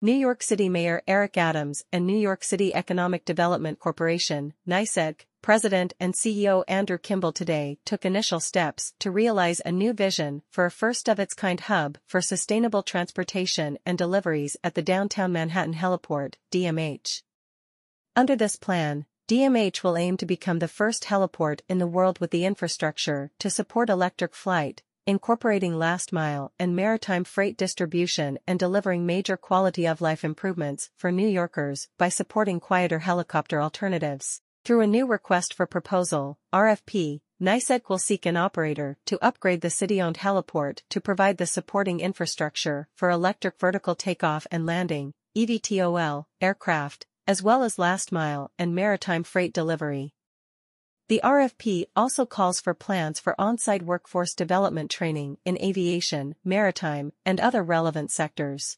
New York City Mayor Eric Adams and New York City Economic Development Corporation, NYCEDC, President and CEO Andrew Kimball today took initial steps to realize a new vision for a first-of-its-kind hub for sustainable transportation and deliveries at the downtown Manhattan Heliport, DMH. Under this plan, DMH will aim to become the first heliport in the world with the infrastructure to support electric flight, incorporating last mile and maritime freight distribution and delivering major quality of life improvements for New Yorkers by supporting quieter helicopter alternatives. Through a new request for proposal, RFP, NYCEDC will seek an operator to upgrade the city-owned heliport to provide the supporting infrastructure for electric vertical takeoff and landing, EVTOL, aircraft, as well as last mile and maritime freight delivery. The RFP also calls for plans for on-site workforce development training in aviation, maritime, and other relevant sectors.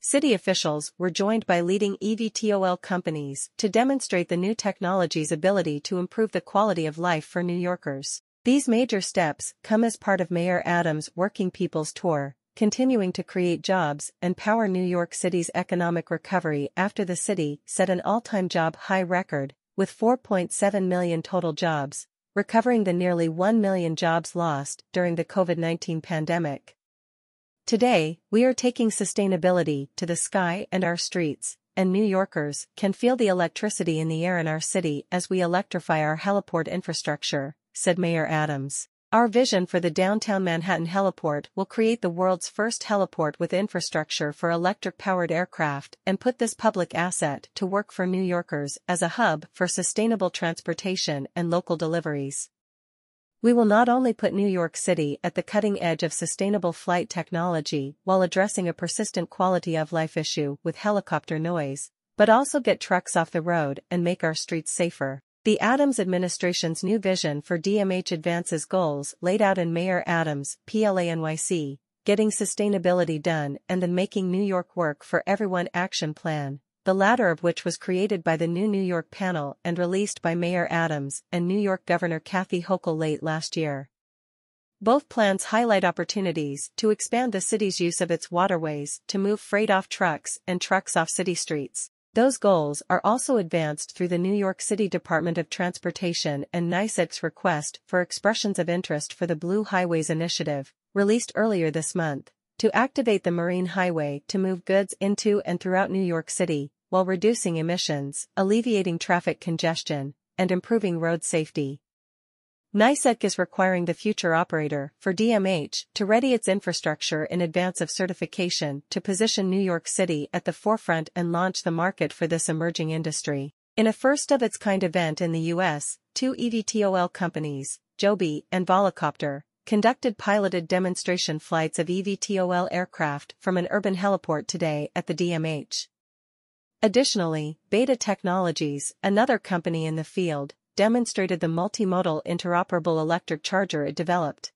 City officials were joined by leading EVTOL companies to demonstrate the new technology's ability to improve the quality of life for New Yorkers. These major steps come as part of Mayor Adams' Working People's Tour, continuing to create jobs and power New York City's economic recovery after the city set an all-time job high record with 4.7 million total jobs, recovering the nearly 1 million jobs lost during the COVID-19 pandemic. Today, we are taking sustainability to the sky and our streets, and New Yorkers can feel the electricity in the air in our city as we electrify our heliport infrastructure, said Mayor Adams. Our vision for the downtown Manhattan heliport will create the world's first heliport with infrastructure for electric-powered aircraft and put this public asset to work for New Yorkers as a hub for sustainable transportation and local deliveries. We will not only put New York City at the cutting edge of sustainable flight technology while addressing a persistent quality of life issue with helicopter noise, but also get trucks off the road and make our streets safer. The Adams administration's new vision for DMH advances goals laid out in Mayor Adams' PLANYC, Getting Sustainability Done and the Making New York Work for Everyone Action Plan, the latter of which was created by the new New York panel and released by Mayor Adams and New York Governor Kathy Hochul late last year. Both plans highlight opportunities to expand the city's use of its waterways to move freight off trucks and trucks off city streets. Those goals are also advanced through the New York City Department of Transportation and NYCEDC's request for expressions of interest for the Blue Highways Initiative, released earlier this month, to activate the Marine Highway to move goods into and throughout New York City, while reducing emissions, alleviating traffic congestion, and improving road safety. NYCEDC is requiring the future operator for DMH to ready its infrastructure in advance of certification to position New York City at the forefront and launch the market for this emerging industry. In a first-of-its-kind event in the U.S., two EVTOL companies, Joby and Volocopter, conducted piloted demonstration flights of EVTOL aircraft from an urban heliport today at the DMH. Additionally, Beta Technologies, another company in the field, demonstrated the multimodal interoperable electric charger it developed.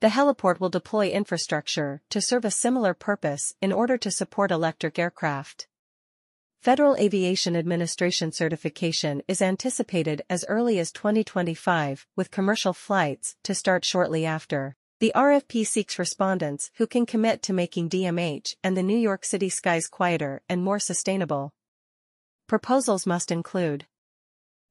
The heliport will deploy infrastructure to serve a similar purpose in order to support electric aircraft. Federal Aviation Administration certification is anticipated as early as 2025, with commercial flights to start shortly after. The RFP seeks respondents who can commit to making DMH and the New York City skies quieter and more sustainable. Proposals must include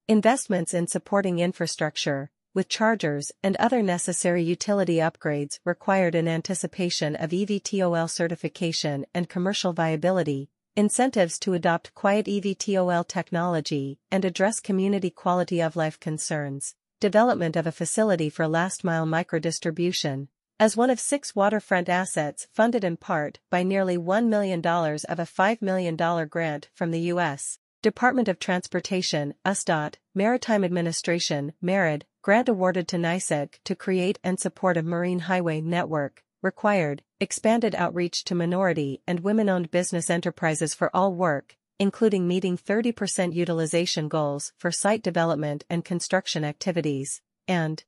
Investments in supporting infrastructure, with chargers and other necessary utility upgrades required in anticipation of EVTOL certification and commercial viability, incentives to adopt quiet EVTOL technology and address community quality of life concerns, development of a facility for last-mile microdistribution, as one of six waterfront assets funded in part by nearly $1 million of a $5 million grant from the U.S. Department of Transportation, USDOT, Maritime Administration, MARAD, grant awarded to NYCEDC to create and support a marine highway network, required, expanded outreach to minority and women-owned business enterprises for all work, including meeting 30% utilization goals for site development and construction activities, and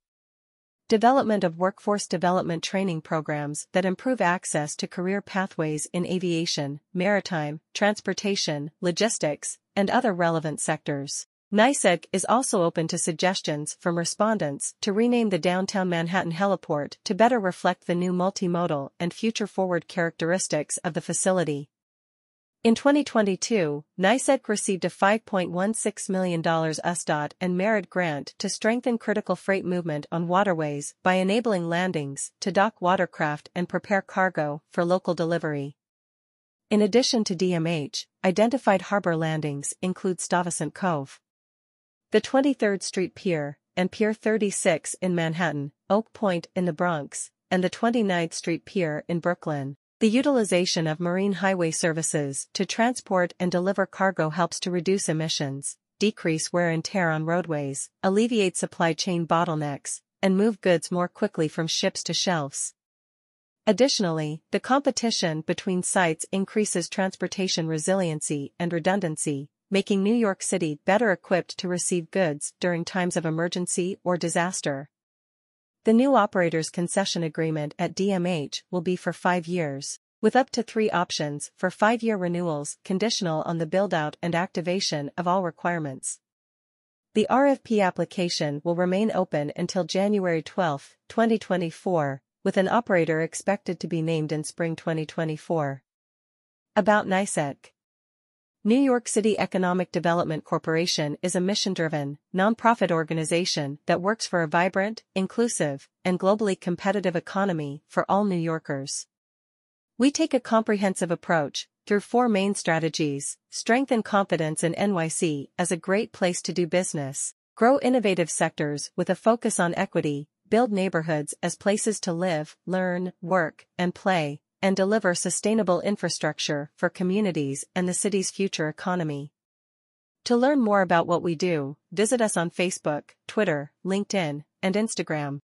development of workforce development training programs that improve access to career pathways in aviation, maritime, transportation, logistics, and other relevant sectors. NYCEDC is also open to suggestions from respondents to rename the downtown Manhattan heliport to better reflect the new multimodal and future-forward characteristics of the facility. In 2022, NYCEDC received a $5.16 million USDOT and MARAD grant to strengthen critical freight movement on waterways by enabling landings to dock watercraft and prepare cargo for local delivery. In addition to DMH, identified harbor landings include Stuyvesant Cove, the 23rd Street Pier, and Pier 36 in Manhattan, Oak Point in the Bronx, and the 29th Street Pier in Brooklyn. The utilization of marine highway services to transport and deliver cargo helps to reduce emissions, decrease wear and tear on roadways, alleviate supply chain bottlenecks, and move goods more quickly from ships to shelves. Additionally, the competition between sites increases transportation resiliency and redundancy, making New York City better equipped to receive goods during times of emergency or disaster. The new operator's concession agreement at DMH will be for five years, with up to three options for five-year renewals conditional on the build-out and activation of all requirements. The RFP application will remain open until January 12, 2024, with an operator expected to be named in spring 2024. About NYCEDC New York City Economic Development Corporation is a mission-driven, nonprofit organization that works for a vibrant, inclusive, and globally competitive economy for all New Yorkers. We take a comprehensive approach, through four main strategies, strengthen confidence in NYC as a great place to do business, grow innovative sectors with a focus on equity, build neighborhoods as places to live, learn, work, and play, and deliver sustainable infrastructure for communities and the city's future economy. To learn more about what we do, visit us on Facebook, Twitter, LinkedIn, and Instagram.